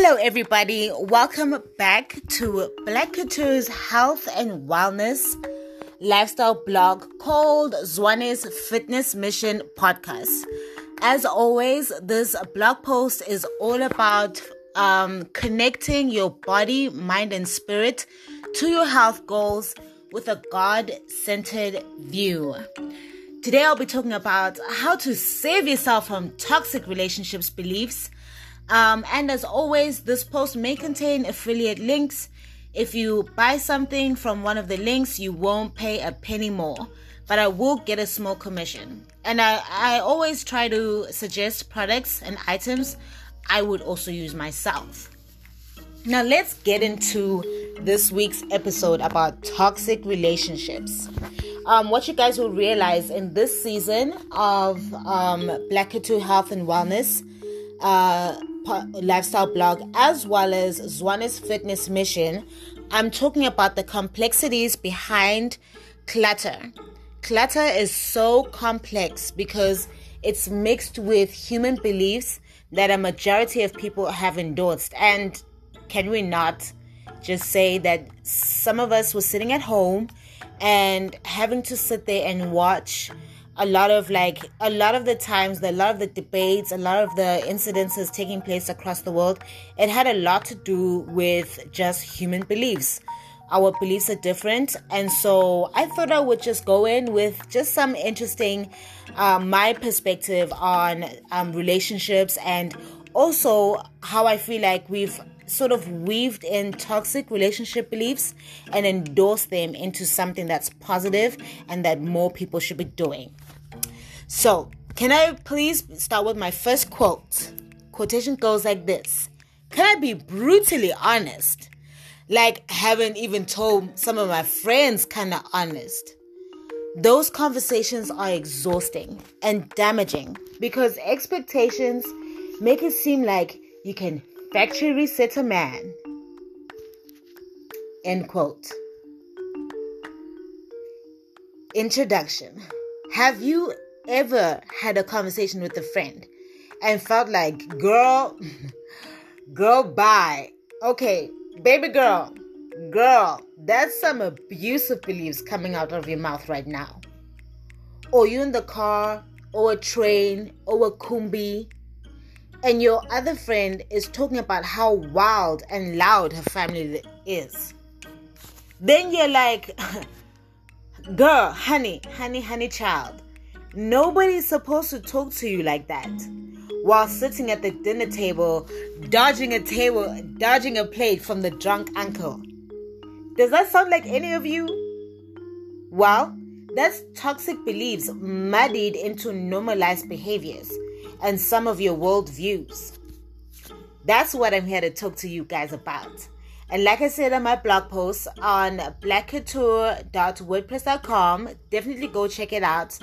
Hello, everybody. Welcome back to Black Couture's health and wellness lifestyle blog called Zwane's Fitness Mission Podcast. As always, this blog post is all about um, connecting your body, mind, and spirit to your health goals with a God centered view. Today, I'll be talking about how to save yourself from toxic relationships beliefs um, and as always, this post may contain affiliate links. If you buy something from one of the links, you won't pay a penny more, but I will get a small commission. And I, I always try to suggest products and items I would also use myself. Now, let's get into this week's episode about toxic relationships. Um, what you guys will realize in this season of um, Black Health and Wellness, uh, lifestyle blog as well as Zwane's fitness mission, I'm talking about the complexities behind clutter. Clutter is so complex because it's mixed with human beliefs that a majority of people have endorsed. And can we not just say that some of us were sitting at home and having to sit there and watch a lot of like a lot of the times a lot of the debates a lot of the incidences taking place across the world it had a lot to do with just human beliefs. Our beliefs are different and so i thought i would just go in with just some interesting um, my perspective on um, relationships and also how i feel like we've sort of weaved in toxic relationship beliefs and endorsed them into something that's positive and that more people should be doing so, can I please start with my first quote? Quotation goes like this Can I be brutally honest? Like, haven't even told some of my friends kind of honest. Those conversations are exhausting and damaging because expectations make it seem like you can factory reset a man. End quote. Introduction. Have you ever had a conversation with a friend and felt like, girl, girl, bye. Okay, baby girl, girl, that's some abusive beliefs coming out of your mouth right now. Or you in the car, or a train, or a kombi, and your other friend is talking about how wild and loud her family is. Then you're like, girl, honey, honey, honey, child Nobody's supposed to talk to you like that while sitting at the dinner table, dodging a table, dodging a plate from the drunk uncle. Does that sound like any of you? Well, that's toxic beliefs muddied into normalized behaviors and some of your worldviews. That's what I'm here to talk to you guys about. And like I said on my blog post on blackcouture.wordpress.com, definitely go check it out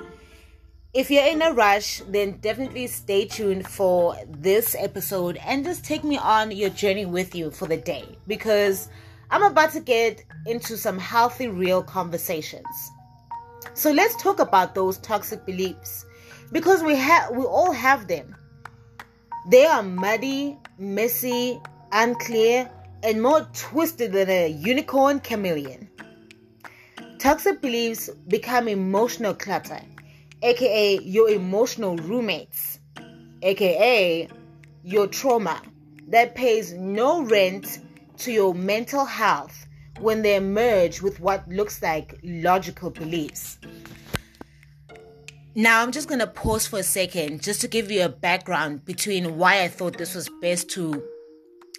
if you're in a rush, then definitely stay tuned for this episode and just take me on your journey with you for the day because I'm about to get into some healthy, real conversations. So let's talk about those toxic beliefs because we have we all have them. They are muddy, messy, unclear, and more twisted than a unicorn chameleon. Toxic beliefs become emotional clutter aka your emotional roommates, aka your trauma that pays no rent to your mental health when they merge with what looks like logical beliefs. Now, I'm just going to pause for a second just to give you a background between why I thought this was best to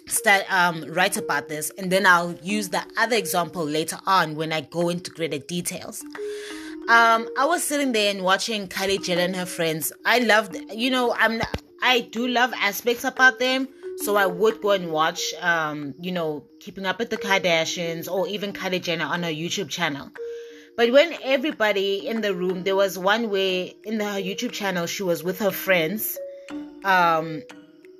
start um, write about this, and then I'll use the other example later on when I go into greater details. Um, I was sitting there and watching Kylie Jenner and her friends. I loved, you know, I'm I do love aspects about them. So I would go and watch, um, you know, Keeping Up with the Kardashians or even Kylie Jenner on her YouTube channel. But when everybody in the room, there was one way in her YouTube channel, she was with her friends, um,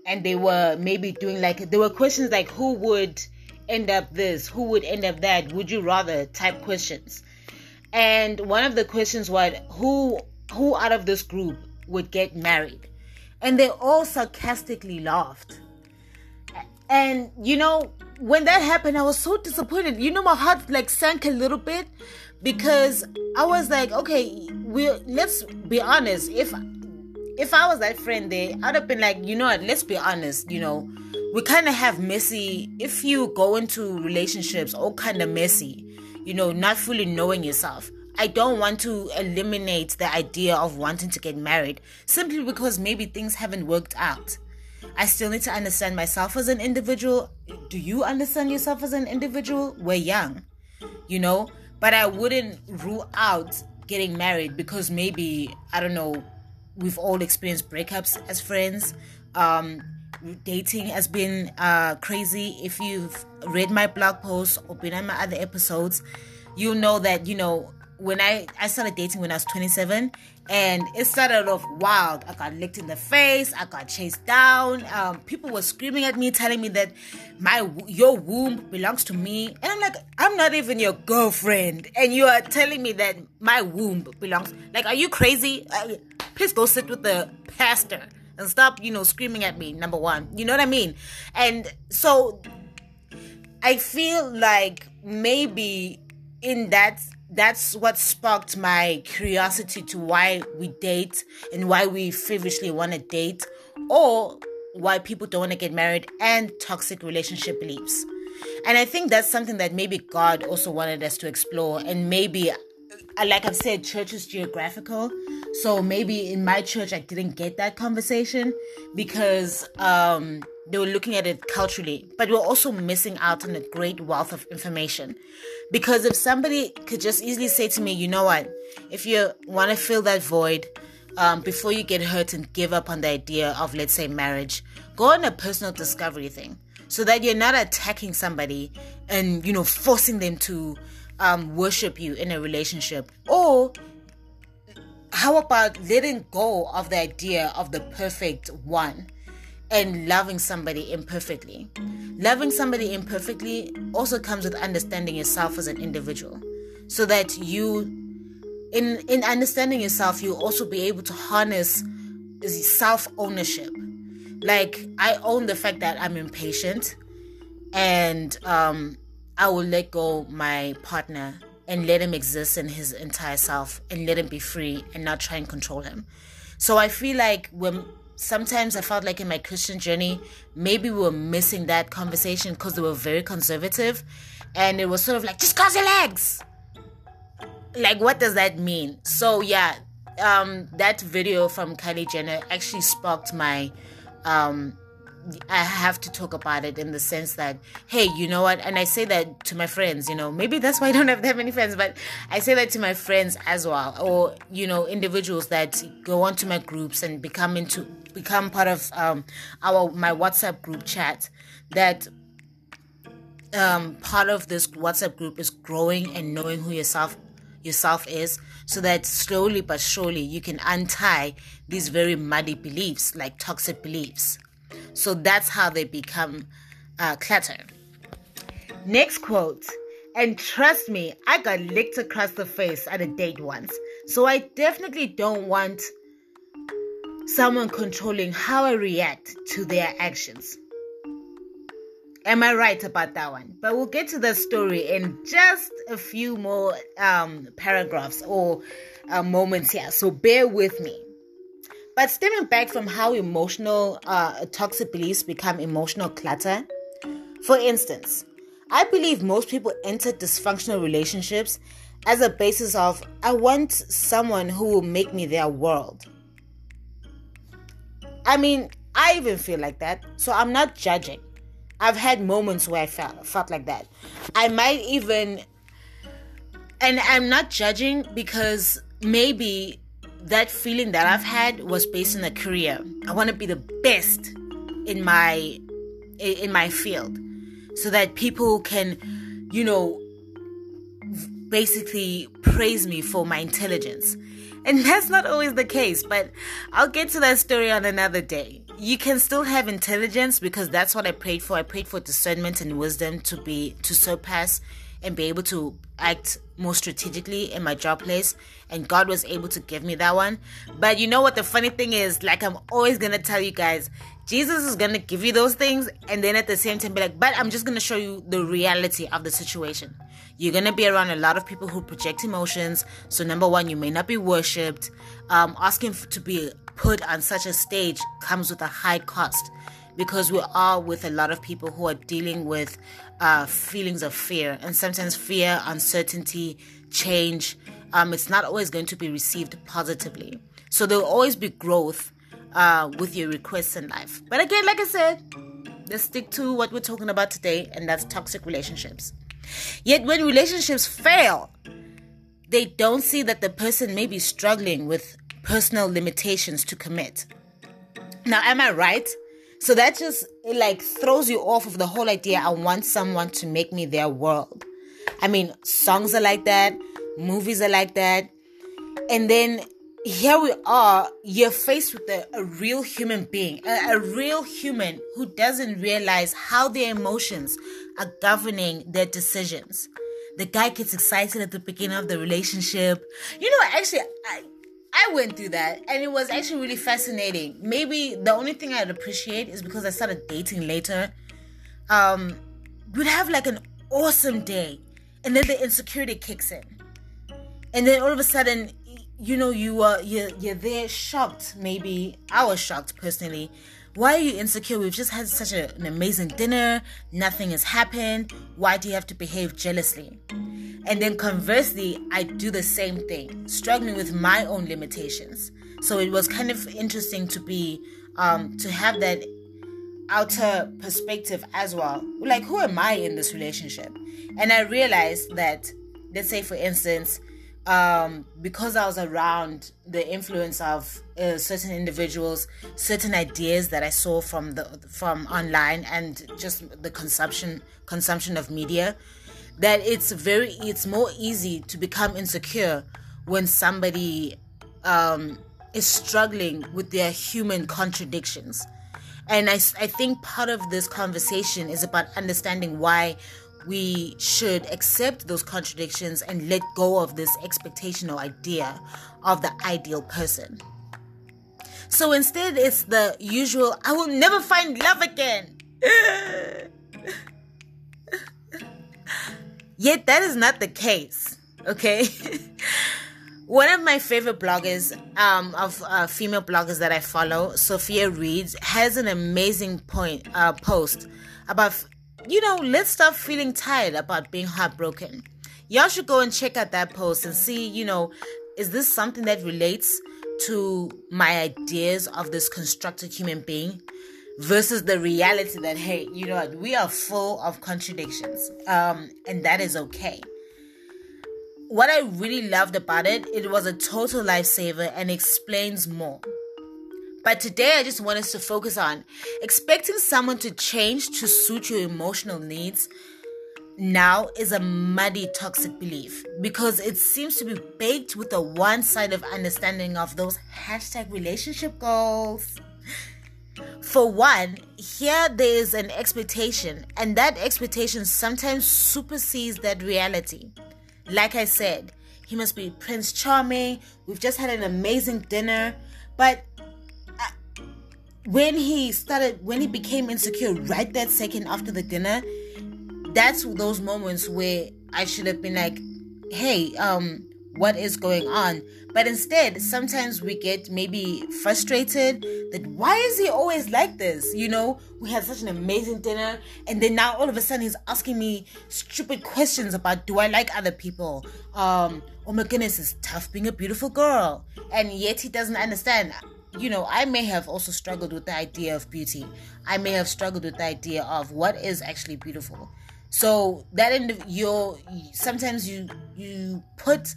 and they were maybe doing like there were questions like who would end up this, who would end up that, would you rather type questions and one of the questions was who who out of this group would get married and they all sarcastically laughed And you know, when that happened, I was so disappointed. You know, my heart like sank a little bit because I was like, okay, we let's be honest. If if I was that friend there, I'd have been like, you know what, let's be honest, you know, we kind of have messy if you go into relationships all kind of messy, you know, not fully knowing yourself. I don't want to eliminate the idea of wanting to get married simply because maybe things haven't worked out. I still need to understand myself as an individual. Do you understand yourself as an individual? We're young, you know, but I wouldn't rule out getting married because maybe, I don't know, we've all experienced breakups as friends. Um, dating has been uh, crazy. If you've read my blog post or been on my other episodes, you know that, you know, when I, I started dating when I was 27 and it started off wild. I got licked in the face. I got chased down. Um, people were screaming at me, telling me that my your womb belongs to me, and I'm like, I'm not even your girlfriend, and you are telling me that my womb belongs. Like, are you crazy? Uh, please go sit with the pastor and stop, you know, screaming at me. Number one, you know what I mean? And so, I feel like maybe in that that's what sparked my curiosity to why we date and why we feverishly want to date or why people don't want to get married and toxic relationship beliefs. And I think that's something that maybe God also wanted us to explore. And maybe, like I've said, church is geographical. So maybe in my church, I didn't get that conversation because um, they were looking at it culturally, but we're also missing out on a great wealth of information. Because if somebody could just easily say to me, you know what, if you want to fill that void um, before you get hurt and give up on the idea of, let's say, marriage, go on a personal discovery thing so that you're not attacking somebody and, you know, forcing them to um, worship you in a relationship. Or how about letting go of the idea of the perfect one? and loving somebody imperfectly. Loving somebody imperfectly also comes with understanding yourself as an individual so that you in in understanding yourself you also be able to harness self ownership. Like I own the fact that I'm impatient and um I will let go my partner and let him exist in his entire self and let him be free and not try and control him. So I feel like when sometimes I felt like in my Christian journey, maybe we were missing that conversation because they were very conservative. And it was sort of like, just cross your legs. Like, what does that mean? So, yeah, um, that video from Kylie Jenner actually sparked my um, I have to talk about it in the sense that, hey, you know what? And I say that to my friends, you know, maybe that's why I don't have that many friends, but I say that to my friends as well, or, you know, individuals that go onto my groups and become into, become part of um, our, my WhatsApp group chat that um, part of this WhatsApp group is growing and knowing who yourself yourself is so that slowly but surely you can untie these very muddy beliefs like toxic beliefs so that's how they become uh, clutter. Next quote. And trust me, I got licked across the face at a date once. So I definitely don't want someone controlling how I react to their actions. Am I right about that one? But we'll get to the story in just a few more um, paragraphs or uh, moments here. So bear with me. But stemming back from how emotional uh, toxic beliefs become emotional clutter, for instance, I believe most people enter dysfunctional relationships as a basis of I want someone who will make me their world. I mean, I even feel like that, so I'm not judging. I've had moments where I felt felt like that. I might even and I'm not judging because maybe that feeling that I've had was based on a career. I want to be the best in my in my field so that people can, you know, basically praise me for my intelligence. And that's not always the case, but I'll get to that story on another day. You can still have intelligence because that's what I prayed for. I prayed for discernment and wisdom to be to surpass and be able to act more strategically in my job place and God was able to give me that one. But you know what the funny thing is, like I'm always going to tell you guys, Jesus is going to give you those things and then at the same time be like, "But I'm just going to show you the reality of the situation." You're going to be around a lot of people who project emotions. So number 1, you may not be worshipped. Um asking to be put on such a stage comes with a high cost because we are with a lot of people who are dealing with uh, feelings of fear and sometimes fear, uncertainty, change. Um, it's not always going to be received positively. So there will always be growth uh, with your requests in life. But again, like I said, let's stick to what we're talking about today, and that's toxic relationships. Yet when relationships fail, they don't see that the person may be struggling with personal limitations to commit. Now, am I right? So that just like throws you off of the whole idea. I want someone to make me their world. I mean, songs are like that, movies are like that. And then here we are, you're faced with a, a real human being, a, a real human who doesn't realize how their emotions are governing their decisions. The guy gets excited at the beginning of the relationship. You know, actually, I, I went through that and it was actually really fascinating. Maybe the only thing I'd appreciate is because I started dating later. Um, we'd have like an awesome day and then the insecurity kicks in. And then all of a sudden, you know, you are you're, you're there shocked. Maybe I was shocked personally. Why are you insecure? We've just had such a, an amazing dinner. Nothing has happened. Why do you have to behave jealously? And then conversely, I do the same thing, struggling with my own limitations. So it was kind of interesting to be um, to have that outer perspective as well. Like, who am I in this relationship? And I realized that, let's say, for instance, um, because I was around the influence of uh, certain individuals, certain ideas that I saw from the from online, and just the consumption consumption of media, that it's very it's more easy to become insecure when somebody um, is struggling with their human contradictions. And I, I think part of this conversation is about understanding why we should accept those contradictions and let go of this expectation or idea of the ideal person so instead it's the usual i will never find love again Yet that is not the case. Okay. One of my favorite bloggers, um, of uh, female bloggers that I follow, Sophia Reeds, has an amazing point uh, post about, you know, let's stop feeling tired about being heartbroken. Y'all should go and check out that post and see, you know, is this something that relates to my ideas of this constructed human being? versus the reality that hey you know what we are full of contradictions um and that is okay what i really loved about it it was a total lifesaver and explains more but today i just want us to focus on expecting someone to change to suit your emotional needs now is a muddy toxic belief because it seems to be baked with a one-sided understanding of those hashtag relationship goals for one, here there is an expectation, and that expectation sometimes supersedes that reality. Like I said, he must be Prince Charming. We've just had an amazing dinner, but when he started, when he became insecure right that second after the dinner, that's those moments where I should have been like, hey, um, what is going on. But instead, sometimes we get maybe frustrated that why is he always like this? You know, we had such an amazing dinner, and then now all of a sudden he's asking me stupid questions about do I like other people? Um, oh my goodness, it's tough being a beautiful girl. And yet he doesn't understand you know, I may have also struggled with the idea of beauty. I may have struggled with the idea of what is actually beautiful. So that in the, you're sometimes you you put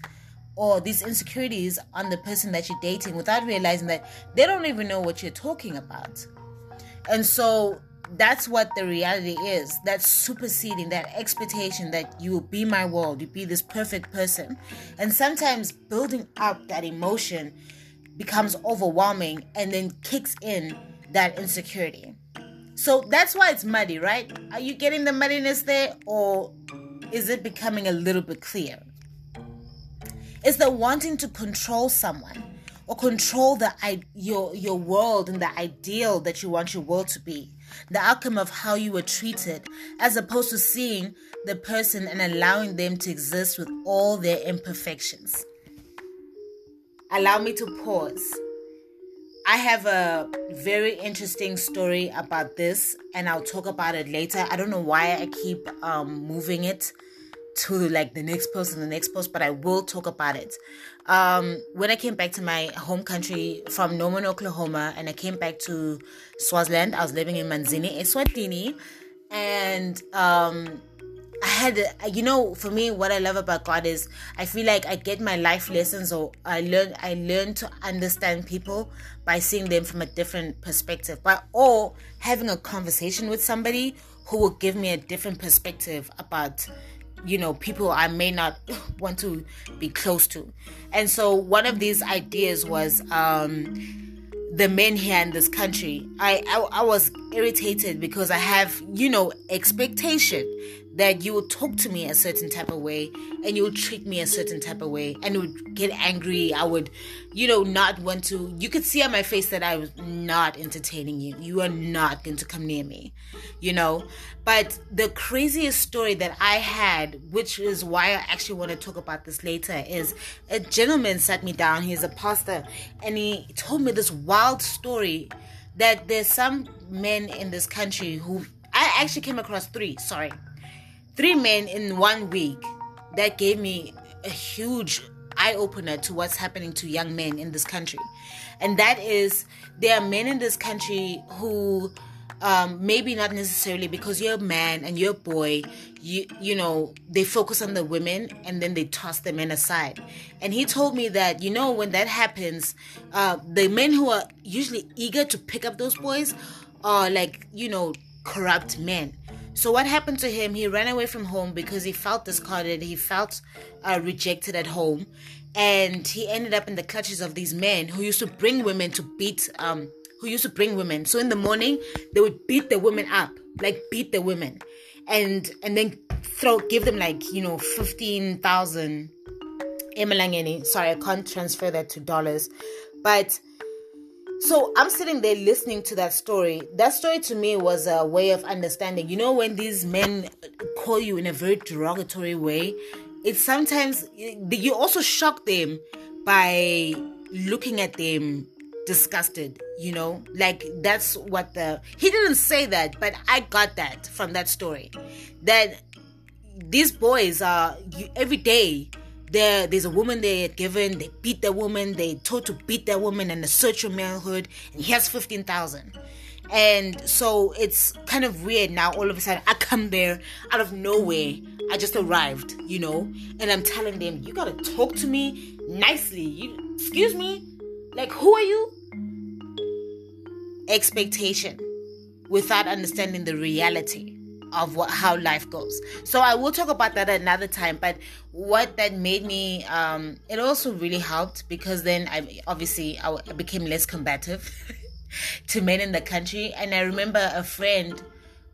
or these insecurities on the person that you're dating without realizing that they don't even know what you're talking about. And so that's what the reality is. That's superseding that expectation that you will be my world, you be this perfect person. And sometimes building up that emotion becomes overwhelming and then kicks in that insecurity. So that's why it's muddy, right? Are you getting the muddiness there or is it becoming a little bit clear? Is the wanting to control someone or control the your your world and the ideal that you want your world to be, the outcome of how you were treated, as opposed to seeing the person and allowing them to exist with all their imperfections. Allow me to pause. I have a very interesting story about this, and I'll talk about it later. I don't know why I keep um, moving it to like the next post and the next post, but I will talk about it. Um, when I came back to my home country from Norman, Oklahoma, and I came back to Swaziland, I was living in Manzini, Eswatini, and um, I had, you know, for me, what I love about God is I feel like I get my life lessons, or I learn, I learn to understand people by seeing them from a different perspective, but or having a conversation with somebody who will give me a different perspective about you know people i may not want to be close to. And so one of these ideas was um the men here in this country. I, I i was irritated because i have you know expectation that you would talk to me a certain type of way and you would treat me a certain type of way and would get angry. I would you know not want to. You could see on my face that i was not entertaining you. You are not going to come near me you know? But the craziest story that i had which is why i actually want to talk about this later is a gentleman sat me down. He's a pastor and he told me this wild story that there's some men in this country who I actually came across three, sorry three men in one week that gave me a huge eye opener to what's happening to young men in this country. And that is, there are men in this country who um, maybe not necessarily because you're a man and you're a boy, you you know they focus on the women and then they toss the men aside. And he told me that you know when that happens, uh, the men who are usually eager to pick up those boys are like you know corrupt men so what happened to him? He ran away from home because he felt discarded. He felt uh, rejected at home, and he ended up in the clutches of these men who used to bring women to beat. Um, who used to bring women. So in the morning, they would beat the women up, like beat the women, and and then throw give them like you know fifteen thousand. Sorry, I can't transfer that to dollars, but so I'm sitting there listening to that story. That story to me was a way of understanding. You know, when these men call you in a very derogatory way, it's sometimes you also shock them by looking at them disgusted you know like that's what the he didn't say that but i got that from that story that these boys are you, every day there there's a woman they had given they beat the woman they told to beat that woman and assert your manhood and he has 15000 and so it's kind of weird now all of a sudden i come there out of nowhere i just arrived you know and i'm telling them you gotta talk to me nicely. You excuse me like who are you? Expectation without understanding the reality of what how life goes. So I will talk about that another time. But what that made me, um, it also really helped because then I obviously I became less combative to men in the country. And I remember a friend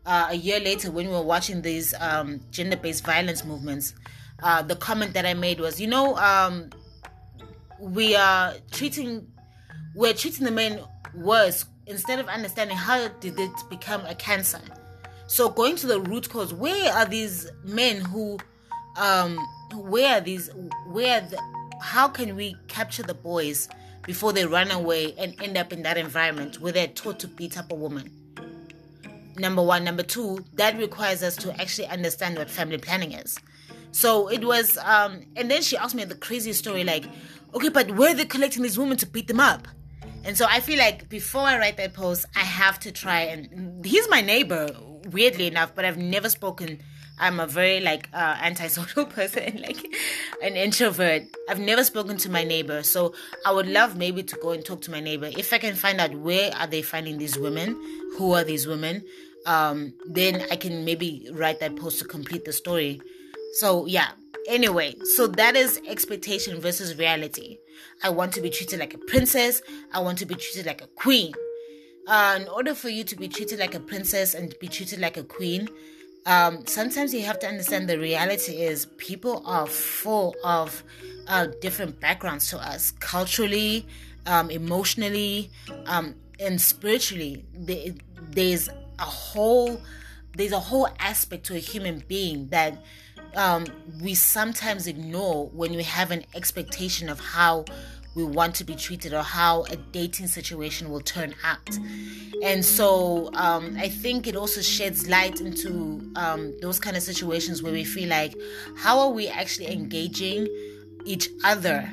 uh, a year later when we were watching these um, gender-based violence movements. Uh, the comment that I made was, you know, um, we are treating we're treating the men worse instead of understanding how did it become a cancer so going to the root cause, where are these men who, um, where are these, where, the, how can we capture the boys before they run away and end up in that environment where they're taught to beat up a woman? Number one. Number two, that requires us to actually understand what family planning is. So it was, um, and then she asked me the craziest story like, okay, but where are they collecting these women to beat them up? And so I feel like before I write that post, I have to try and he's my neighbor weirdly enough, but I've never spoken. I'm a very like uh, antisocial person, like an introvert. I've never spoken to my neighbor, so I would love maybe to go and talk to my neighbor if I can find out where are they finding these women, who are these women. Um, then I can maybe write that post to complete the story. So yeah. Anyway, so that is expectation versus reality. I want to be treated like a princess. I want to be treated like a queen uh, in order for you to be treated like a princess and be treated like a queen, um, sometimes you have to understand the reality is people are full of uh, different backgrounds to us culturally, um, emotionally, um, and spiritually. there's a whole there's a whole aspect to a human being that um, we sometimes ignore when we have an expectation of how we want to be treated or how a dating situation will turn out. And so um, I think it also sheds light into um, those kind of situations where we feel like, how are we actually engaging each other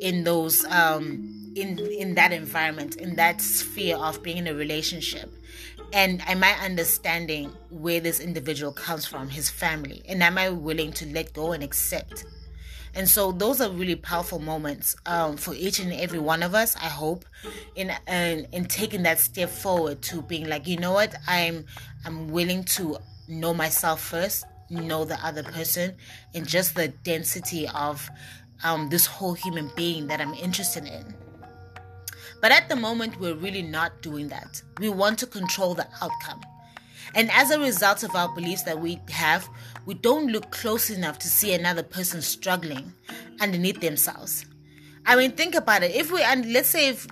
in those um, in in that environment, in that sphere of being in a relationship? And am I understanding where this individual comes from, his family, and am I willing to let go and accept? And so those are really powerful moments um, for each and every one of us. I hope in in, in taking that step forward to being like, you know what, I'm I'm willing to know myself first, know the other person, and just the density of um, this whole human being that I'm interested in. But at the moment, we're really not doing that. We want to control the outcome. And as a result of our beliefs that we have, we don't look close enough to see another person struggling underneath themselves. I mean, think about it. If we, and let's say if,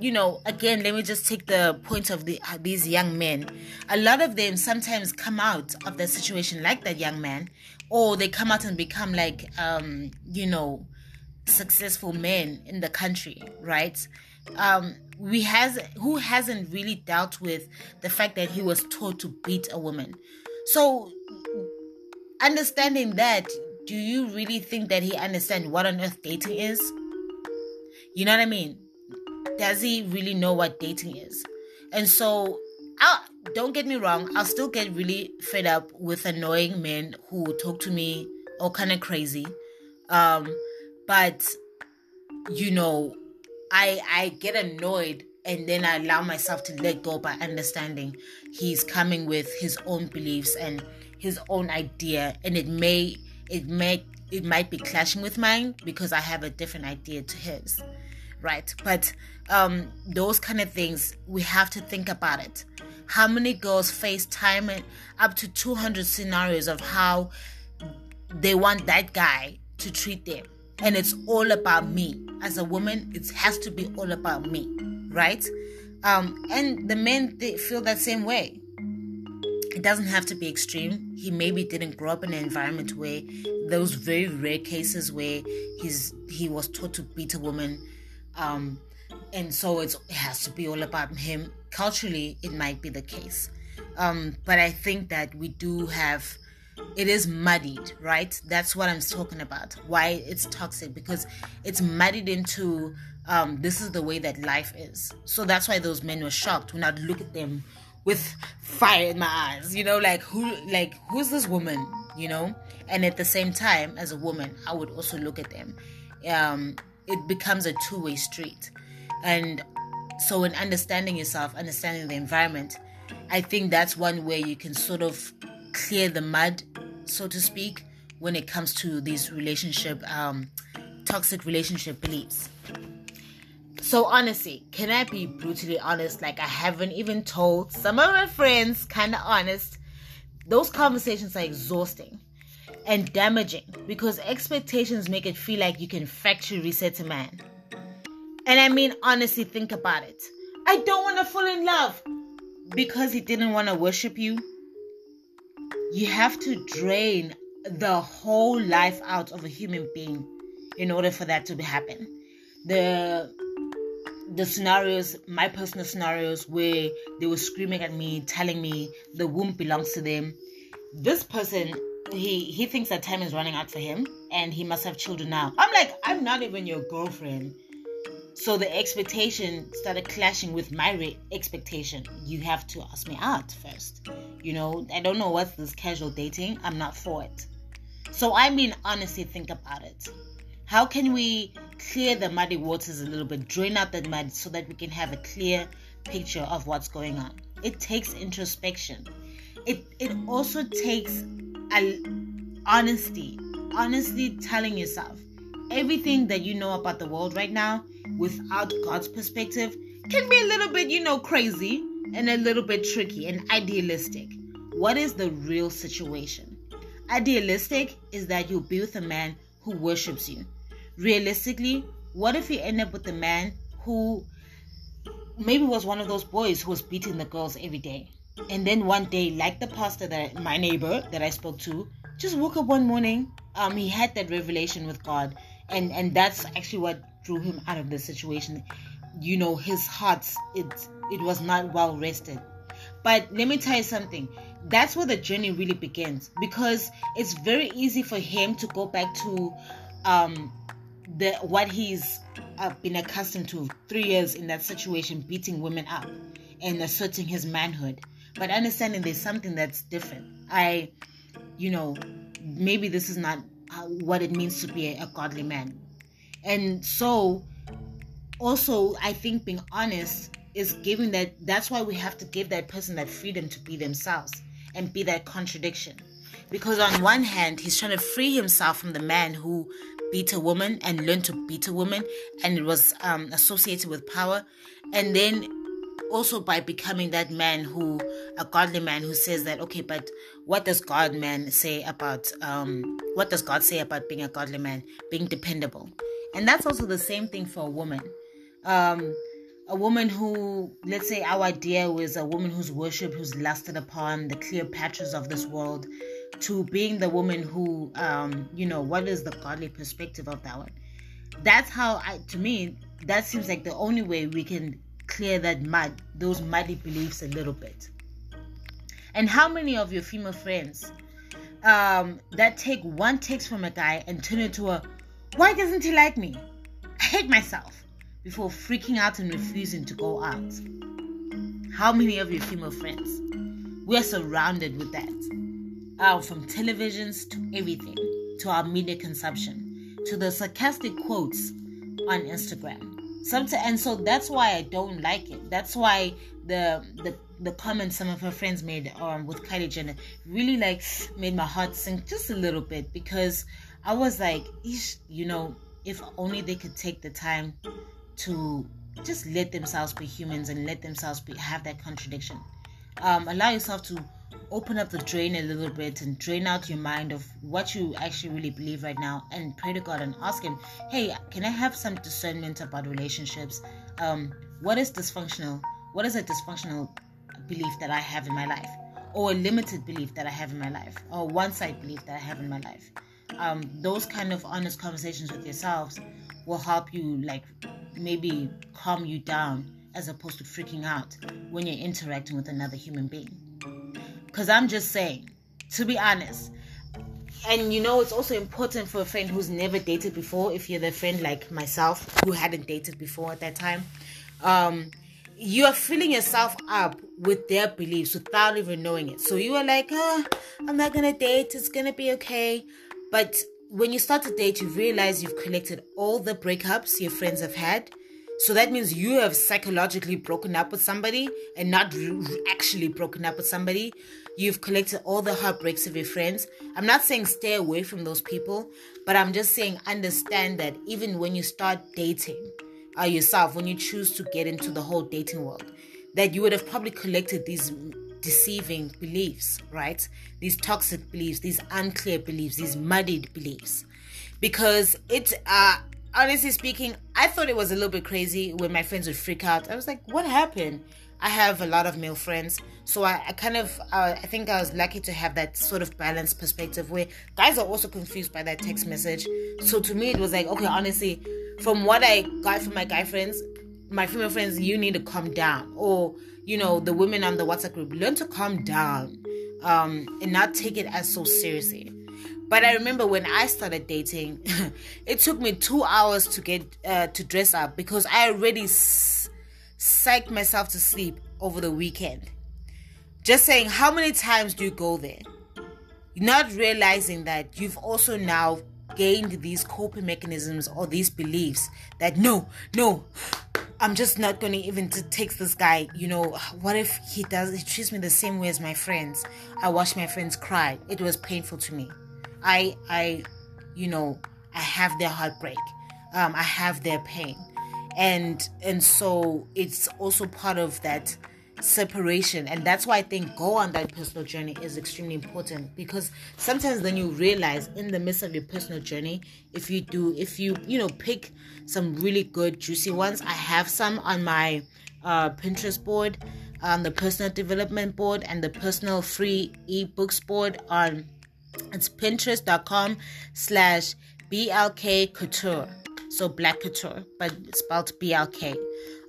you know, again, let me just take the point of the, uh, these young men. A lot of them sometimes come out of the situation like that young man, or they come out and become like, um, you know, successful men in the country, right? Um, we has who hasn't really dealt with the fact that he was taught to beat a woman. So understanding that, do you really think that he understands what on earth dating is? You know what I mean? Does he really know what dating is? And so, I'll, don't get me wrong, I'll still get really fed up with annoying men who talk to me all kind of crazy. Um, but you know, I I get annoyed and then I allow myself to let go by understanding he's coming with his own beliefs and his own idea and it may it may it might be clashing with mine because I have a different idea to his right? But um those kind of things we have to think about it. How many girls face time and up to 200 scenarios of how they want that guy to treat them. And it's all about me. As a woman it has to be all about me right? Um and the men they feel that same way it doesn't have to be extreme. He maybe didn't grow up in an environment where those very rare cases where he's he was taught to beat a woman, um, and so it has to be all about him. Culturally, it might be the case, um, but I think that we do have. It is muddied, right? That's what I'm talking about. Why it's toxic because it's muddied into um, this is the way that life is. So that's why those men were shocked when I look at them with fire in my eyes you know like who like who's this woman you know? And at the same time as a woman i would also look at them. Um it becomes a two-way street. And so in understanding yourself understanding the environment i think that's one way you can sort of clear the mud so to speak when it comes to these relationship um toxic relationship beliefs so honestly, can I be brutally honest? Like I haven't even told some of my friends, kind of honest. Those conversations are exhausting and damaging because expectations make it feel like you can factory reset a man. And I mean, honestly, think about it. I don't want to fall in love because he didn't want to worship you. You have to drain the whole life out of a human being in order for that to happen. The the scenarios, my personal scenarios, where they were screaming at me, telling me the womb belongs to them. This person, he he thinks that time is running out for him, and he must have children now. I'm like, I'm not even your girlfriend. So the expectation started clashing with my re- expectation. You have to ask me out first. You know, I don't know what's this casual dating. I'm not for it. So I mean, honestly, think about it. How can we clear the muddy waters a little bit, drain out that mud so that we can have a clear picture of what's going on? It takes introspection. It it also takes a, honesty, honestly telling yourself everything that you know about the world right now without God's perspective can be a little bit, you know, crazy and a little bit tricky and idealistic. what is the real situation? Idealistic is that you'll be with a man who worships you. Realistically, what if you end up with a man who maybe was one of those boys who was beating the girls every day? And then one day, like the pastor that my neighbor that I spoke to, just woke up one morning. Um, he had that revelation with God, and and that's actually what drew him out of the situation. You know, his heart it it was not well rested. But let me tell you something. That's where the journey really begins because it's very easy for him to go back to um the what he's uh, been accustomed to three years in that situation, beating women up and asserting his manhood but understanding there's something that's different. I, you know, maybe this is not what it means to be a, a godly man. And so, also, I think being honest is giving that, that's why we have to give that person that freedom to be themselves and be that contradiction. Because on one hand, he's trying to free himself from the man who beat a woman and learned to beat a woman and it was um, associated with power. And then also by becoming that man who a godly man who says that okay but what does god man say about um what does god say about being a godly man being dependable and that's also the same thing for a woman um a woman who let's say our idea was a woman who's worshipped who's lusted upon the cleopatras of this world to being the woman who um you know what is the godly perspective of that one that's how i to me that seems like the only way we can clear that mud, those muddy beliefs a little bit. And how many of your female friends um, that take one text from a guy and turn it to a, why doesn't he like me? I hate myself before freaking out and refusing to go out. How many of your female friends? We're surrounded with that. Oh, from televisions to everything, to our media consumption, to the sarcastic quotes on Instagram sometimes and so that's why i don't like it that's why the the the comments some of her friends made um with kylie jenner really like made my heart sink just a little bit because i was like you know if only they could take the time to just let themselves be humans and let themselves be have that contradiction um allow yourself to open up the drain a little bit and drain out your mind of what you actually really believe right now and pray to God and ask Him, hey, can I have some discernment about relationships? Um, what is dysfunctional? What is a dysfunctional belief that I have in my life? Or a limited belief that I have in my life? Or one side belief that I have in my life? Um, those kind of honest conversations with yourselves will help you, like, maybe calm you down as opposed to freaking out when you're interacting with another human being. Because I'm just saying, to be honest. And you know, it's also important for a friend who's never dated before, if you're the friend like myself who hadn't dated before at that time, um, you are filling yourself up with their beliefs without even knowing it. So you are like, oh, I'm not gonna date, it's gonna be okay. But when you start to date, you realize you've collected all the breakups your friends have had so that means you have psychologically broken up with somebody and not actually broken up with somebody. You've collected all the heartbreaks of your friends. I'm not saying stay away from those people, but I'm just saying understand that even when you start dating uh, yourself, when you choose to get into the whole dating world, that you would have probably collected these deceiving beliefs, right? These toxic beliefs, these unclear beliefs, these muddied beliefs. Because it uh honestly speaking, I thought it was a little bit crazy when my friends would freak out. I was like, what happened? I have a lot of male friends, so I, I kind of, uh, I think I was lucky to have that sort of balanced perspective where guys are also confused by that text message. So to me, it was like, okay, honestly, from what I got from my guy friends, my female friends, you need to calm down. Or, you know, the women on the WhatsApp group, learn to calm down um, and not take it as so seriously. But I remember when I started dating, it took me two hours to get uh, to dress up because I already s- psyched myself to sleep over the weekend. Just saying, how many times do you go there? Not realizing that you've also now gained these coping mechanisms or these beliefs that no, no, I'm just not even to text this guy. You know, what if he does? He treats me the same way as my friends. I watched my friends cry. It was painful to me. I I you know I have their heartbreak. Um, I have their pain, and and so it's also part of that separation. And that's why i think go on that personal journey is extremely important because sometimes then you realize in the midst of your personal journey if you do if you you know pick some really good juicy ones i have some on my uh, pinterest board on the personal development board and the personal free ebooks board on it's pinterest.com slash blk couture. So black couture but spelled blk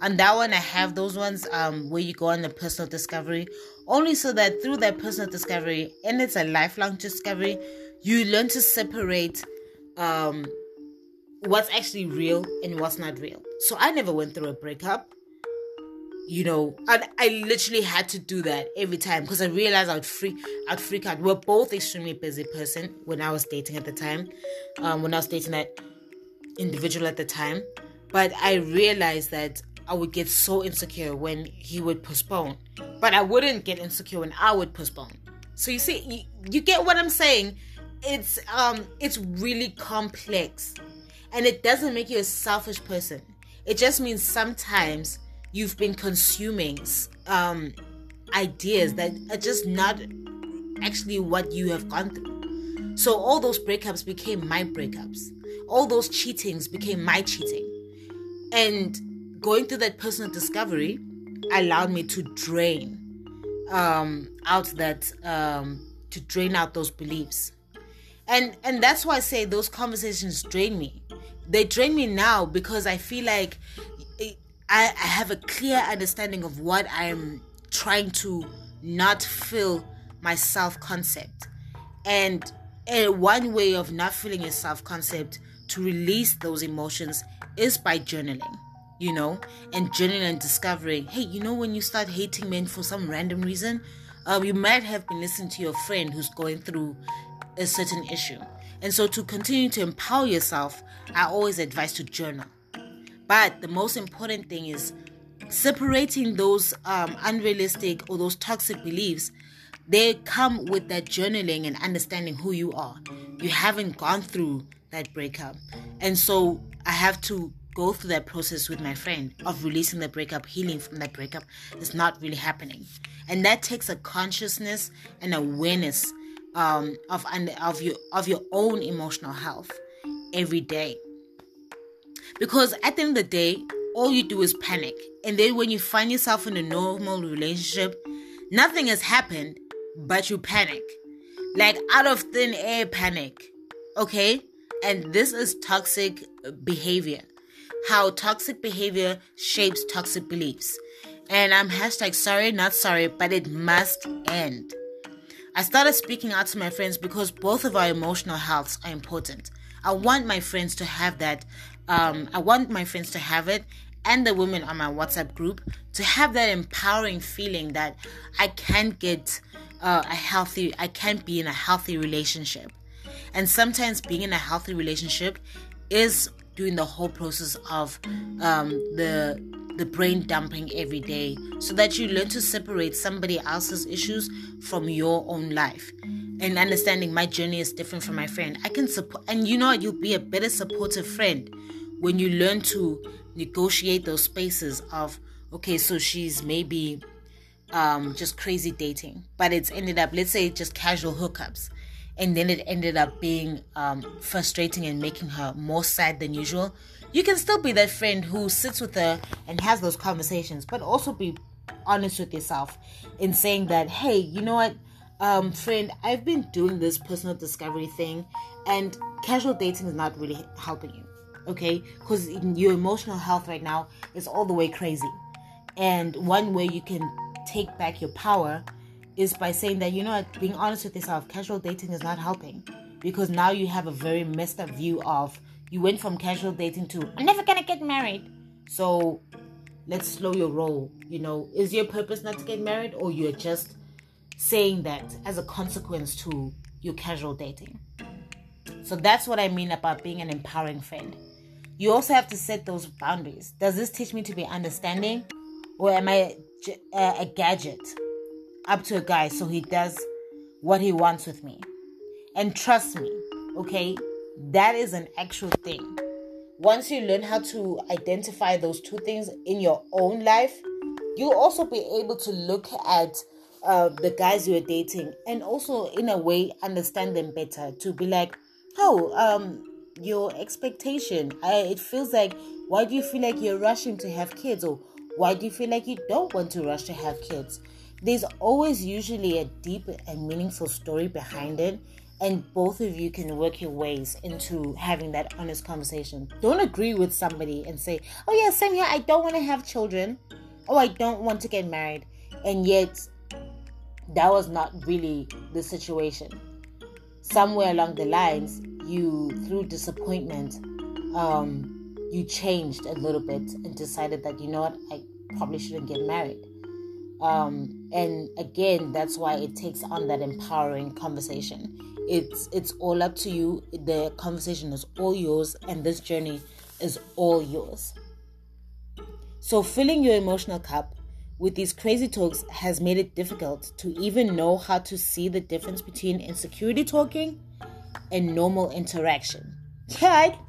on that one i have those ones um, where you go on the personal discovery only so that through that personal discovery and it's a lifelong discovery you learn to separate um, what's actually real and what's not real. So i never went through a breakup you know and i literally had to do that every time because i realized i'd freak i'd freak out. We're both extremely busy person when i was dating at the time um, when i was dating that individual at the time. But i realized that I would get so insecure when he would postpone, but I wouldn't get insecure when I would postpone. So you see, you, you get what I'm saying? It's um, it's really complex, and it doesn't make you a selfish person. It just means sometimes you've been consuming um, ideas that are just not actually what you have gone through. So all those breakups became my breakups. All those cheatings became my cheating. And going through that personal discovery allowed me to drain um, out that um, to drain out those beliefs. And and that's why i say those conversations drain me. They drain me now because i feel like I, I have a clear understanding of what i'm trying to not feel my self concept and uh, one way of not feeling your self concept to release those emotions is by journaling you know, and journaling and discovering, hey, you know, when you start hating men for some random reason, um, you might have been listening to your friend who's going through a certain issue. And so, to continue to empower yourself, I always advise to journal. But the most important thing is separating those um, unrealistic or those toxic beliefs. They come with that journaling and understanding who you are. You haven't gone through that breakup. And so, I have to go through that process with my friend of releasing the breakup, healing from that breakup is not really happening. And that takes a consciousness and awareness um, of of your of your own emotional health every day. Because at the end of the day, all you do is panic. And then when you find yourself in a normal relationship, nothing has happened, but you panic. Like out of thin air panic. Okay? And this is toxic behavior how toxic behavior shapes toxic beliefs. And I'm hashtag sorry, not sorry, but it must end. I started speaking out to my friends because both of our emotional healths are important. I want my friends to have that. Um, I want my friends to have it and the women on my WhatsApp group to have that empowering feeling that I can get uh, a healthy, I can be in a healthy relationship. And sometimes being in a healthy relationship is doing the whole process of um, the the brain dumping every day so that you learn to separate somebody else's issues from your own life. And understanding my journey is different from my friend. I can support and you know you'll be a better supportive friend when you learn to negotiate those spaces of okay so she's maybe um, just crazy dating but it's ended up let's say just casual hookups and then it ended up being um, frustrating and making her more sad than usual, you can still be that friend who sits with her and has those conversations, but also be honest with yourself in saying that, hey, you know what, um, friend, I've been doing this personal discovery thing, and casual dating is not really helping you, okay? Because your emotional health right now is all the way crazy. And one way you can take back your power is by saying that you know what, being honest with yourself, casual dating is not helping because now you have a very messed up view of you went from casual dating to I'm never gonna get married. So let's slow your roll. You know, is your purpose not to get married, or you're just saying that as a consequence to your casual dating? So that's what I mean about being an empowering friend. You also have to set those boundaries. Does this teach me to be understanding, or am I uh, a gadget up to a guy so he does what he wants with me. And trust me, okay, that is an actual thing. Once you learn how to identify those two things in your own life, you'll also be able to look at uh, the guys you're dating and also in a way understand them better to be like oh um your expectation I, it feels like why do you feel like you're rushing to have kids or why do you feel like you don't want to rush to have kids there's always usually a deep and meaningful story behind it and both of you can work your ways into having that honest conversation. Don't agree with somebody and say oh yeah same here. I don't want to have children. Oh i don't want to get married. And yet that was not really the situation. Somewhere along the lines, you, through disappointment, um, you changed a little bit and decided that, you know what, I probably shouldn't get married. Um, and again, that's why it takes on that empowering conversation. It's it's all up to you. The conversation is all yours, and this journey is all yours. So, filling your emotional cup with these crazy talks has made it difficult to even know how to see the difference between insecurity talking and normal interaction. Yeah, I,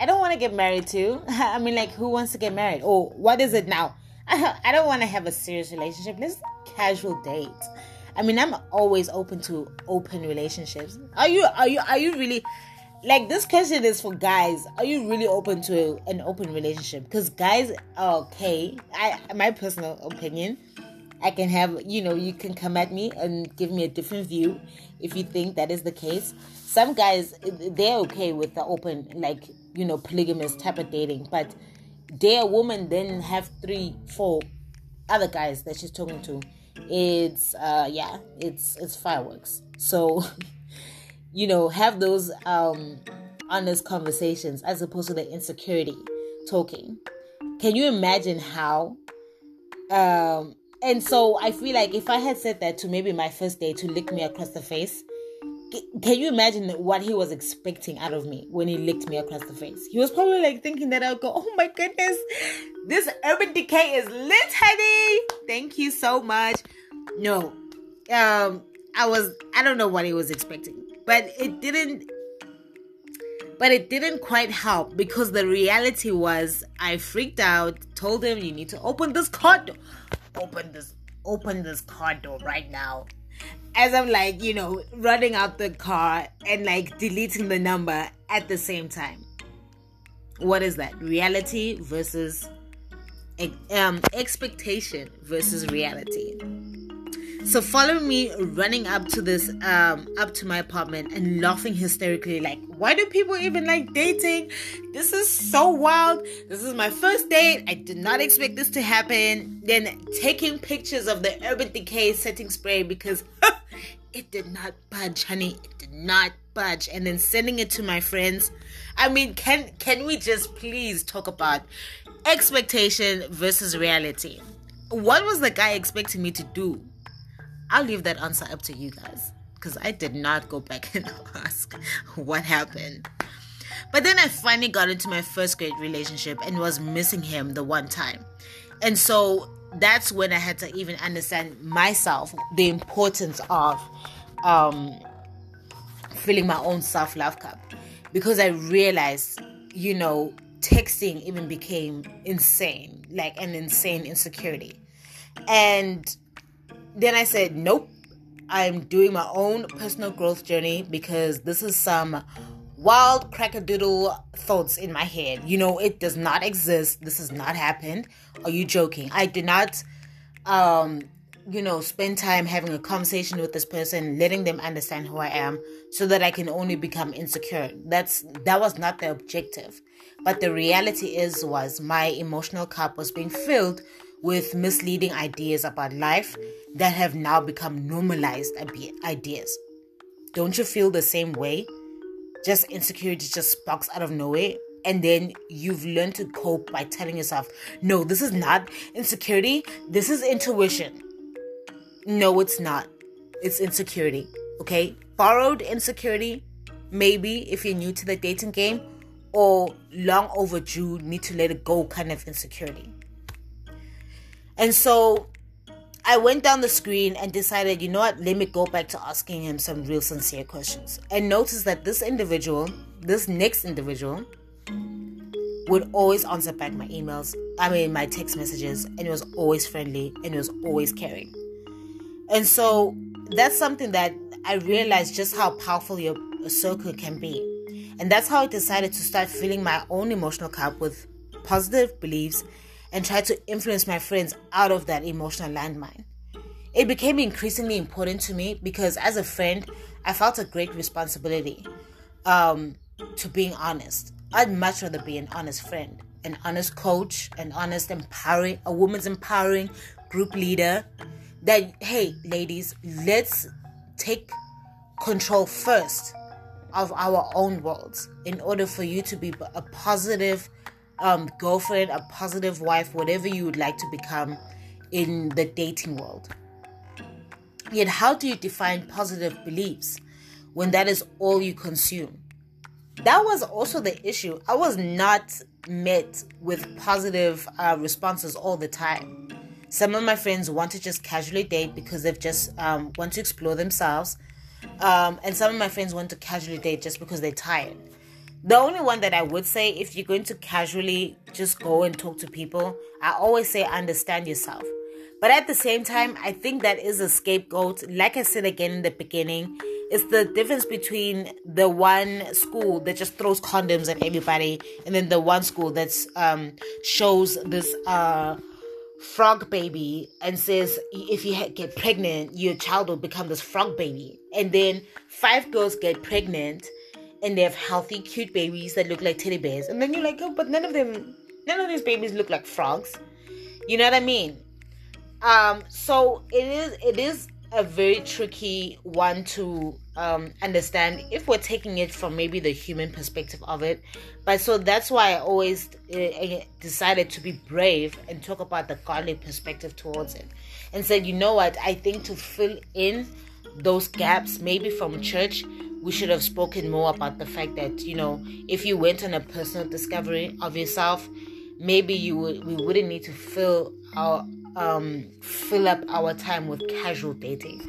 I don't want to get married to. I mean, like, who wants to get married? Or what is it now? I, don't want to have a serious relationship. Let's casual date. I mean, I'm always open to open relationships. Are you? Are you? Are you really? like this question is for guys are you really open to an open relationship because guys okay i my personal opinion i can have you know you can come at me and give me a different view if you think that is the case some guys they're okay with the open like you know polygamous type of dating but a woman then have three four other guys that she's talking to it's uh yeah it's it's fireworks so you know, have those um, honest conversations as opposed to the insecurity talking. Can you imagine how? Um, and so I feel like if I had said that to maybe my first date to lick me across the face, can you imagine what he was expecting out of me when he licked me across the face? He was probably like thinking that I would go, oh my goodness, this urban decay is lit, honey. Thank you so much. No, um, I was, I don't know what he was expecting but it didn't but it didn't quite help because the reality was I freaked out, told him you need to open this car door. Open this open this car door right now. As I'm like, you know, running out the car and like deleting the number at the same time. What is that? Reality versus um expectation versus reality. So follow me running up to this um up to my apartment and laughing hysterically like why do people even like dating? This is so wild. This is my first date. I did not expect this to happen. Then taking pictures of the Urban Decay setting spray because it did not budge, honey. It did not budge. And then sending it to my friends. I mean, can can we just please talk about expectation versus reality? What was the guy expecting me to do? I'll leave that answer up to you guys because I did not go back and ask what happened. But then I finally got into my first grade relationship and was missing him the one time. And so that's when I had to even understand myself the importance of um, filling my own self love cup because I realized, you know, texting even became insane, like an insane insecurity. And then I said, nope, I'm doing my own personal growth journey because this is some wild crackadoodle thoughts in my head. You know, it does not exist. This has not happened. Are you joking? I did not, um, you know, spend time having a conversation with this person, letting them understand who I am, so that I can only become insecure. That's that was not the objective. But the reality is, was my emotional cup was being filled with misleading ideas about life that have now become normalized ideas. Don't you feel the same way? Just insecurity just sparks out of nowhere. And then you've learned to cope by telling yourself, no, this is not insecurity. This is intuition. No, it's not. It's insecurity. Okay? Borrowed insecurity, maybe if you're new to the dating game, or long overdue, need to let it go kind of insecurity. And so I went down the screen and decided, you know what, let me go back to asking him some real sincere questions. And notice that this individual, this next individual, would always answer back my emails, I mean, my text messages, and it was always friendly and it was always caring. And so that's something that I realized just how powerful your circle can be. And that's how I decided to start filling my own emotional cup with positive beliefs and try to influence my friends out of that emotional landmine. It became increasingly important to me because as a friend, I felt a great responsibility um, to being honest. I'd much rather be an honest friend, an honest coach, an honest empowering, a woman's empowering group leader. That, hey, ladies, let's take control first of our own worlds in order for you to be a positive um, girlfriend, a positive wife, whatever you would like to become in the dating world. Yet, how do you define positive beliefs when that is all you consume? That was also the issue. I was not met with positive uh, responses all the time. Some of my friends want to just casually date because they've just um, want to explore themselves, um, and some of my friends want to casually date just because they're tired. The only one that I would say, if you're going to casually just go and talk to people, I always say understand yourself. But at the same time, I think that is a scapegoat. Like I said again in the beginning, it's the difference between the one school that just throws condoms at everybody and then the one school that's um shows this uh frog baby and says if you get pregnant your child will become this frog baby and then five girls get pregnant and they have healthy, cute babies that look like teddy bears. And then you're like, oh, but none of them, none of these babies look like frogs. You know what I mean? Um, so it is, it is a very tricky one to um, understand if we're taking it from maybe the human perspective of it. But so that's why I always uh, decided to be brave and talk about the godly perspective towards it, and said, you know what? I think to fill in those gaps, maybe from church, we should have spoken more about the fact that you know if you went on a personal discovery of yourself maybe you would we wouldn't need to fill our um fill up our time with casual dating.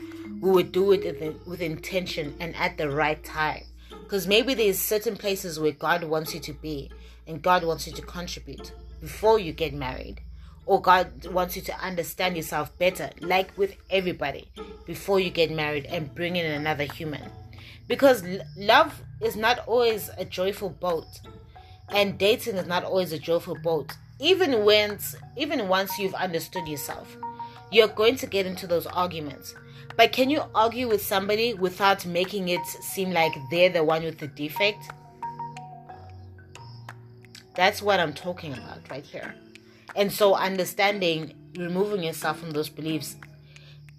We would do it with, intention and at the right time. Because maybe there's certain places where god wants you to be and god wants you to contribute before you get married or god wants you to understand yourself better like with everybody before you get married and bring in another human because love is not always a joyful boat and dating is not always a joyful boat even when even once you've understood yourself you're going to get into those arguments. But can you argue with somebody without making it seem like they're the one with the defect? That's what i'm talking about right here. And so understanding removing yourself from those beliefs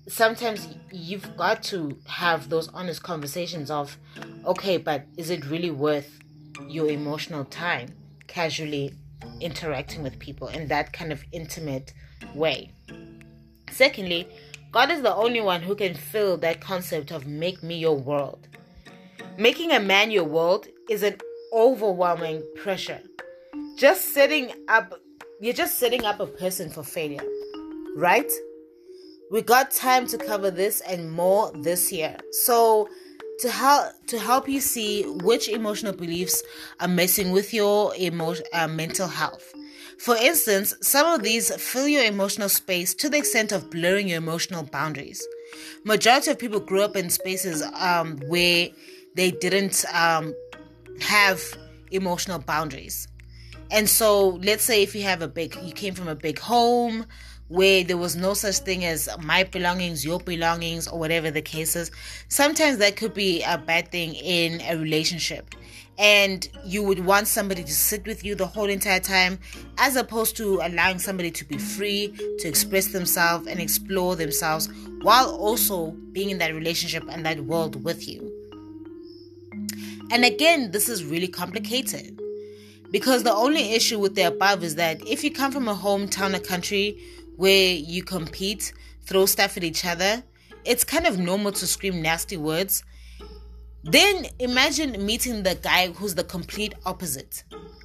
sometimes you've got to have those honest conversations of okay but is it really worth your emotional time casually interacting with people in that kind of intimate way? Secondly god is the only one who can fill that concept of make me your world. Making a man your world is an overwhelming pressure. Just setting up you're just setting up a person for failure right we got time to cover this and more this year. So to help to help you see which emotional beliefs are messing with your emotion uh, mental health. For instance, some of these fill your emotional space to the extent of blurring your emotional boundaries. Majority of people grew up in spaces um, where they didn't um, have emotional boundaries. And so, let's say if you have a big, you came from a big home, where there was no such thing as my belongings, your belongings, or whatever the case is, sometimes that could be a bad thing in a relationship. And you would want somebody to sit with you the whole entire time, as opposed to allowing somebody to be free to express themselves and explore themselves while also being in that relationship and that world with you. And again, this is really complicated because the only issue with the above is that if you come from a hometown, a country where you compete, throw stuff at each other, it's kind of normal to scream nasty words. Then imagine meeting the guy who's the complete opposite.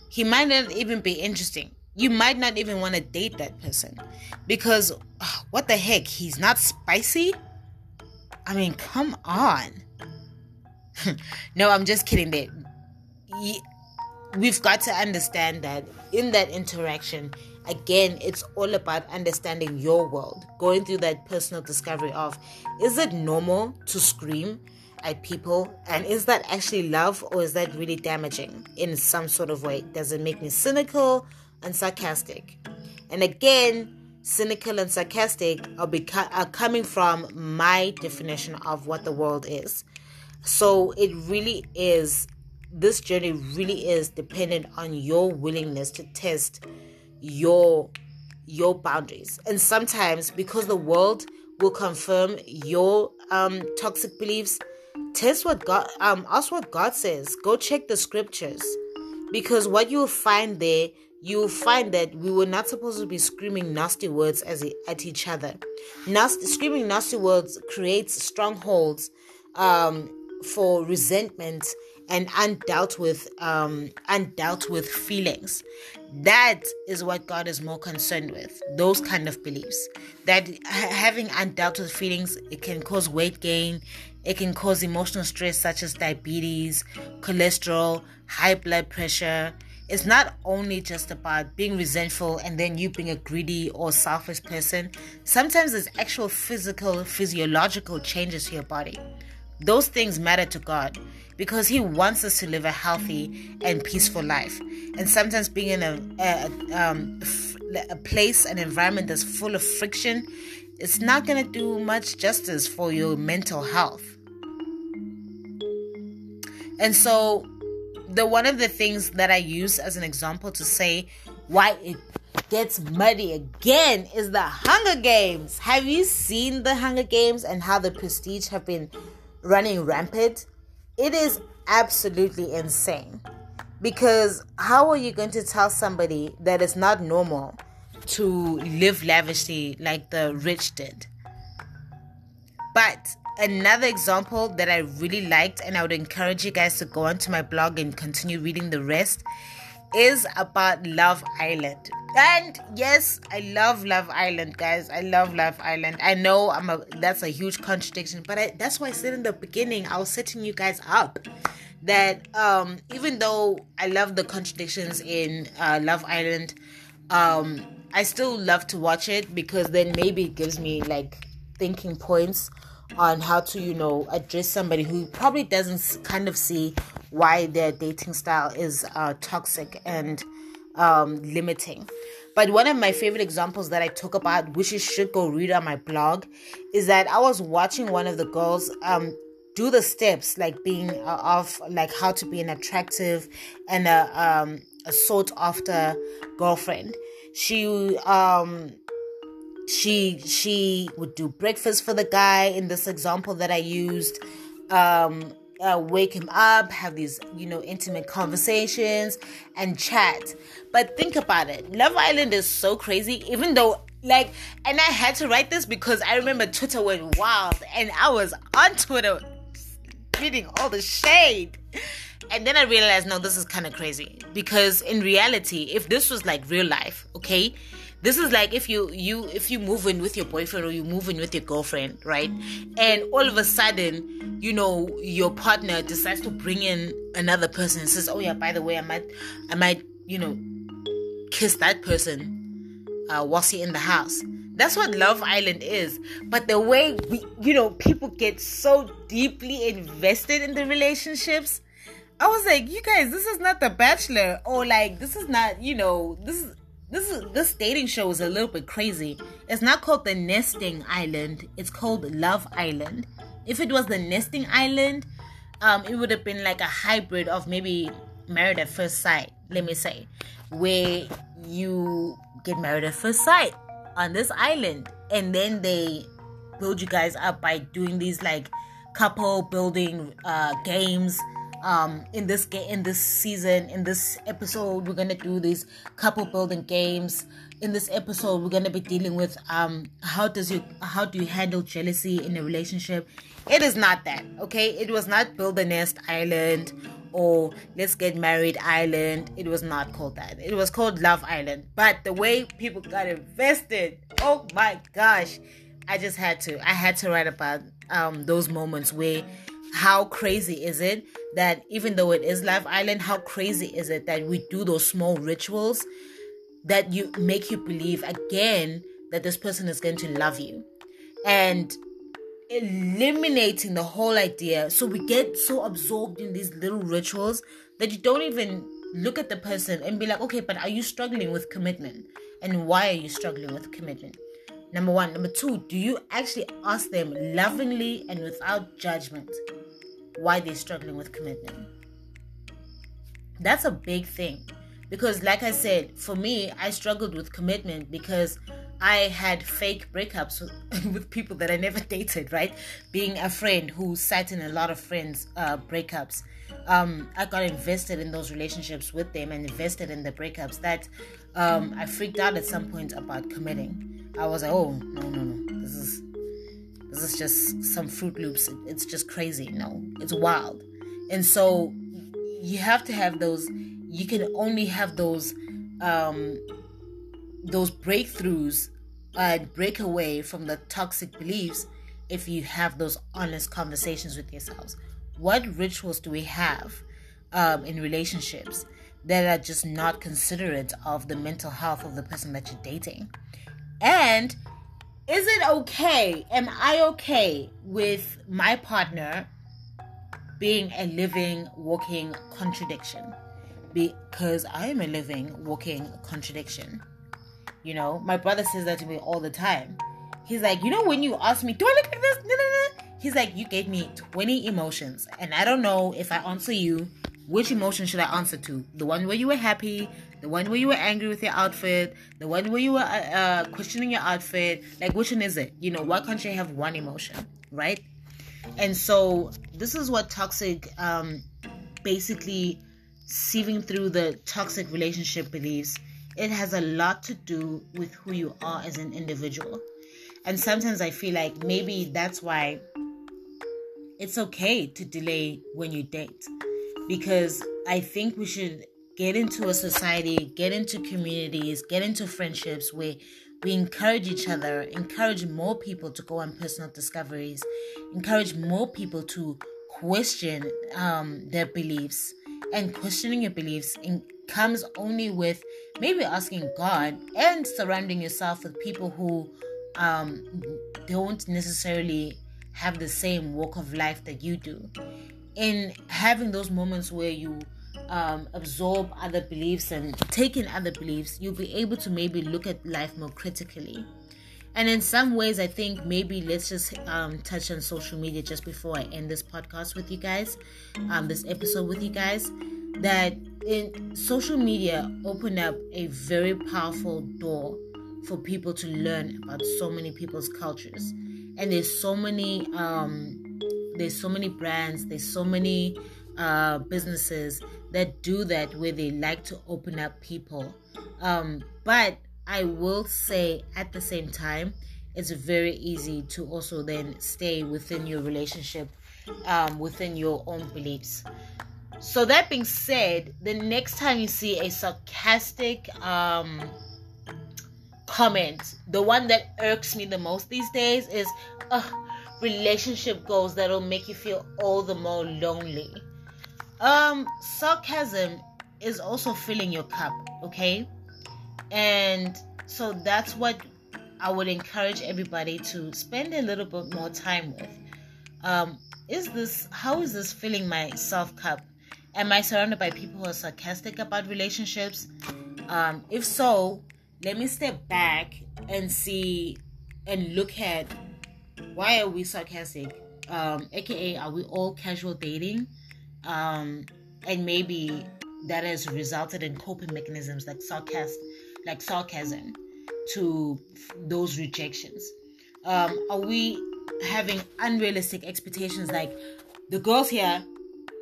He might not even be interesting. You might not even want to date that person because ah, what the heck? He's not spicy? I mean, come on. no, I'm just kidding. There, we've got to understand that in that interaction, again, it's all about understanding your world, going through that personal discovery of is it normal to scream at people? And is that actually love or is that really damaging in some sort of way? Does it make me cynical and sarcastic? And again, cynical and sarcastic are, beca- are coming from my definition of what the world is. So it really is, this journey really is dependent on your willingness to test your your boundaries. And sometimes because the world will confirm your um toxic beliefs test what god um ask what god says. Go check the scriptures. Because what you'll find there you'll find that we were not supposed to be screaming nasty words as at each other. Nasty screaming nasty words creates strongholds um for resentment and undealt with um undealt with feelings that is what god is more concerned with those kind of beliefs. That having with feelings it can cause weight gain it can cause emotional stress such as diabetes cholesterol high blood pressure. It's not only just about being resentful and then you being a greedy or selfish person. Sometimes there's actual physical physiological changes to your body. Those things matter to God because He wants us to live a healthy and peaceful life. And sometimes being in a, a, um, a place, an environment that's full of friction, it's not going to do much justice for your mental health. And so, the one of the things that I use as an example to say why it gets muddy again is the Hunger Games. Have you seen the Hunger Games and how the prestige have been running rampant, it is absolutely insane. Because how are you going to tell somebody that it's not normal to live lavishly like the rich did? But another example that I really liked, and I would encourage you guys to go onto my blog and continue reading the rest, is about Love Island. And yes, I love Love Island, guys. I love Love Island. I know I'm a that's a huge contradiction, but I, that's why I said in the beginning I was setting you guys up that um even though I love the contradictions in uh, Love Island, um I still love to watch it because then maybe it gives me like thinking points on how to you know address somebody who probably doesn't kind of see why their dating style is uh, toxic and um, limiting. But one of my favorite examples that I talk about, which you should go read on my blog, is that I was watching one of the girls um, do the steps, like being uh, of like how to be an attractive and a, um, a sought after girlfriend. She um she she would do breakfast for the guy in this example that I used. Um, uh, wake him up, have these, you know, intimate conversations and chat. But think about it Love Island is so crazy, even though, like, and I had to write this because I remember Twitter went wild and I was on Twitter reading all the shade. And then I realized, no, this is kind of crazy because in reality, if this was like real life, okay, this is like if you you if you move in with your boyfriend or you move in with your girlfriend right? And all of a sudden you know your partner decides to bring in another person and says oh yeah by the way i might i might you know kiss that person uh, whilst in the house. That's what love island is. But the way we you know people get so deeply invested in the relationships i was like you guys this is not the bachelor. Or like this is not you know this is this is this dating show is a little bit crazy. It's not called the Nesting Island. It's called Love Island. If it was the Nesting Island, um, it would have been like a hybrid of maybe Married at First Sight. Let me say, where you get married at first sight on this island, and then they build you guys up by doing these like couple building uh, games um, in this game in this season in this episode we're gonna do these couple building games. In this episode we're gonna be dealing with um, how does you how do you handle jealousy in a relationship? It is not that okay? It was not build a nest island or let's get married island. It was not called that. It was called love island. But the way people got invested oh my gosh. I just had to i had to write about um, those moments where how crazy is it that even though it is Love Island, how crazy is it that we do those small rituals that you make you believe again that this person is going to love you? And eliminating the whole idea. So we get so absorbed in these little rituals that you don't even look at the person and be like okay but are you struggling with commitment? And why are you struggling with commitment? Number one. Number two do you actually ask them lovingly and without judgment why they're struggling with commitment. That's a big thing. Because like i said for me i struggled with commitment because i had fake breakups with, with people that i never dated right? Being a friend who sat in a lot of friends uh, breakups. Um, i got invested in those relationships with them and invested in the breakups that um, i freaked out at some point about committing. I was like oh no no no. This is this is just some fruit loops it's just crazy no it's wild and so you have to have those you can only have those um, those breakthroughs and break away from the toxic beliefs if you have those honest conversations with yourselves. What rituals do we have um, in relationships that are just not considerate of the mental health of the person that you're dating? And is it okay? Am I okay with my partner being a living, walking contradiction? because I am a living, walking contradiction. You know, my brother says that to me all the time. He's like, you know, when you ask me, do I look like this? He's like, you gave me 20 emotions, and I don't know if I answer you, which emotion should I answer to? The one where you were happy, the one where you were angry with your outfit, the one where you were uh, uh, questioning your outfit. Like, which one is it? You know, why can't you have one emotion, right? And so, this is what toxic um, basically sieving through the toxic relationship beliefs, it has a lot to do with who you are as an individual. And sometimes I feel like maybe that's why it's okay to delay when you date. Because I think we should get into a society, get into communities, get into friendships where we encourage each other, encourage more people to go on personal discoveries, encourage more people to question um, their beliefs and questioning your beliefs in, comes only with maybe asking God and surrounding yourself with people who um, don't necessarily have the same walk of life that you do. In having those moments where you um, absorb other beliefs and take in other beliefs, you'll be able to maybe look at life more critically. And in some ways, I think maybe let's just um, touch on social media just before I end this podcast with you guys, um, this episode with you guys. That in social media opened up a very powerful door for people to learn about so many people's cultures, and there's so many um, there's so many brands, there's so many uh, businesses that do that where they like to open up people. Um, but I will say at the same time, it's very easy to also then stay within your relationship, um, within your own beliefs. So that being said, the next time you see a sarcastic um, comment, the one that irks me the most these days is uh, relationship goals that'll make you feel all the more lonely. Um, sarcasm is also filling your cup, okay? And so that's what I would encourage everybody to spend a little bit more time with. Um, is this how is this filling my self cup? Am I surrounded by people who are sarcastic about relationships? Um, if so, let me step back and see and look at why are we sarcastic? Um, AKA, are we all casual dating? Um, and maybe that has resulted in coping mechanisms like sarcasm like sarcasm to those rejections? Um, are we having unrealistic expectations like the girls here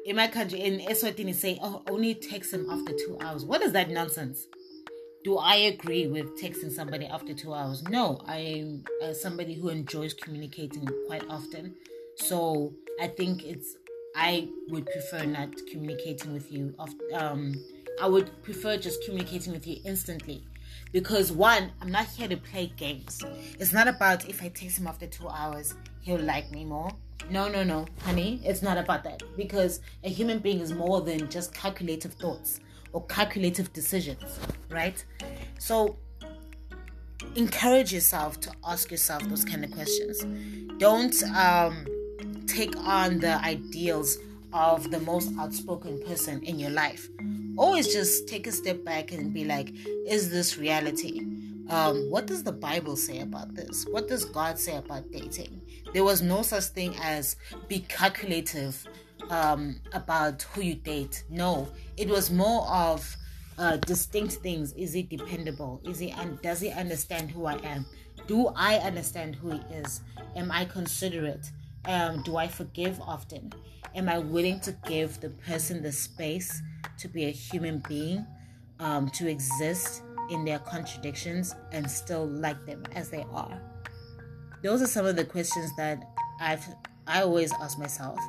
in my country in Eswatini say, oh, only text them after two hours. What is that nonsense? Do I agree with texting somebody after two hours? No, I am uh, somebody who enjoys communicating quite often. So I think it's, I would prefer not communicating with you. um, I would prefer just communicating with you instantly Because one, I'm not here to play games. It's not about if I text him after two hours, he'll like me more. No, no, no, honey, it's not about that. Because a human being is more than just calculative thoughts or calculative decisions, right? So encourage yourself to ask yourself those kind of questions. Don't um, take on the ideals of the most outspoken person in your life. Always just take a step back and be like, is this reality? Um, what does the Bible say about this? What does God say about dating? There was no such thing as be calculative um, about who you date. No, it was more of uh, distinct things. Is he dependable? Is he and does he understand who I am? Do I understand who he is? Am I considerate? Um, do I forgive often? Am I willing to give the person the space to be a human being, um, to exist in their contradictions and still like them as they are? Those are some of the questions that I've I always ask myself.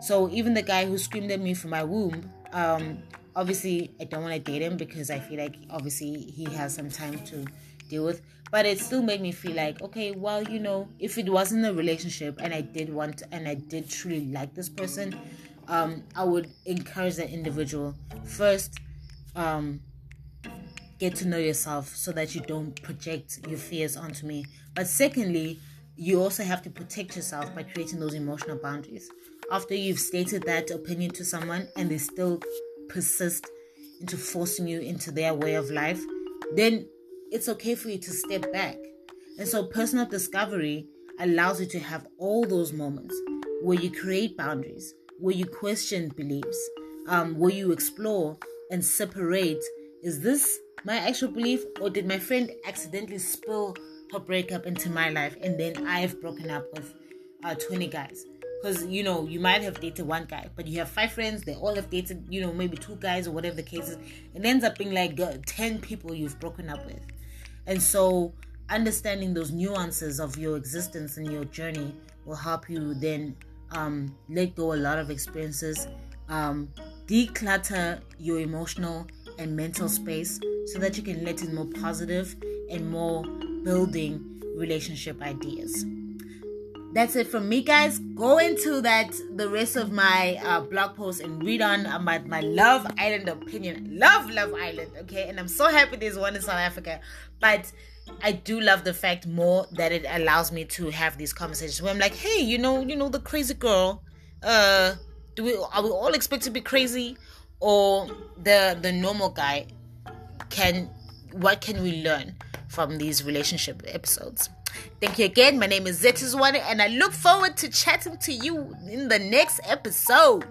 So even the guy who screamed at me from my womb, um, obviously I don't want to date him because I feel like obviously he has some time to deal with. But it still made me feel like, okay, well, you know, if it wasn't a relationship and I did want and I did truly like this person, um, I would encourage that individual first, um, get to know yourself so that you don't project your fears onto me. But secondly, you also have to protect yourself by creating those emotional boundaries. After you've stated that opinion to someone and they still persist into forcing you into their way of life, then it's okay for you to step back. And so, personal discovery allows you to have all those moments where you create boundaries, where you question beliefs, um, where you explore and separate is this my actual belief, or did my friend accidentally spill her breakup into my life and then I've broken up with uh, 20 guys? because you know you might have dated one guy but you have five friends they all have dated you know maybe two guys or whatever the case is it ends up being like uh, 10 people you've broken up with and so understanding those nuances of your existence and your journey will help you then um, let go a lot of experiences um, declutter your emotional and mental space so that you can let in more positive and more building relationship ideas that's it from me guys. Go into that the rest of my uh, blog post and read on about my love island opinion. Love love island okay? And i'm so happy there's one in south africa but i do love the fact more that it allows me to have these conversations where i'm like hey you know you know the crazy girl uh do we are we all expected to be crazy? Or the the normal guy can what can we learn from these relationship episodes Thank you again. My name is Zetiswane, and I look forward to chatting to you in the next episode.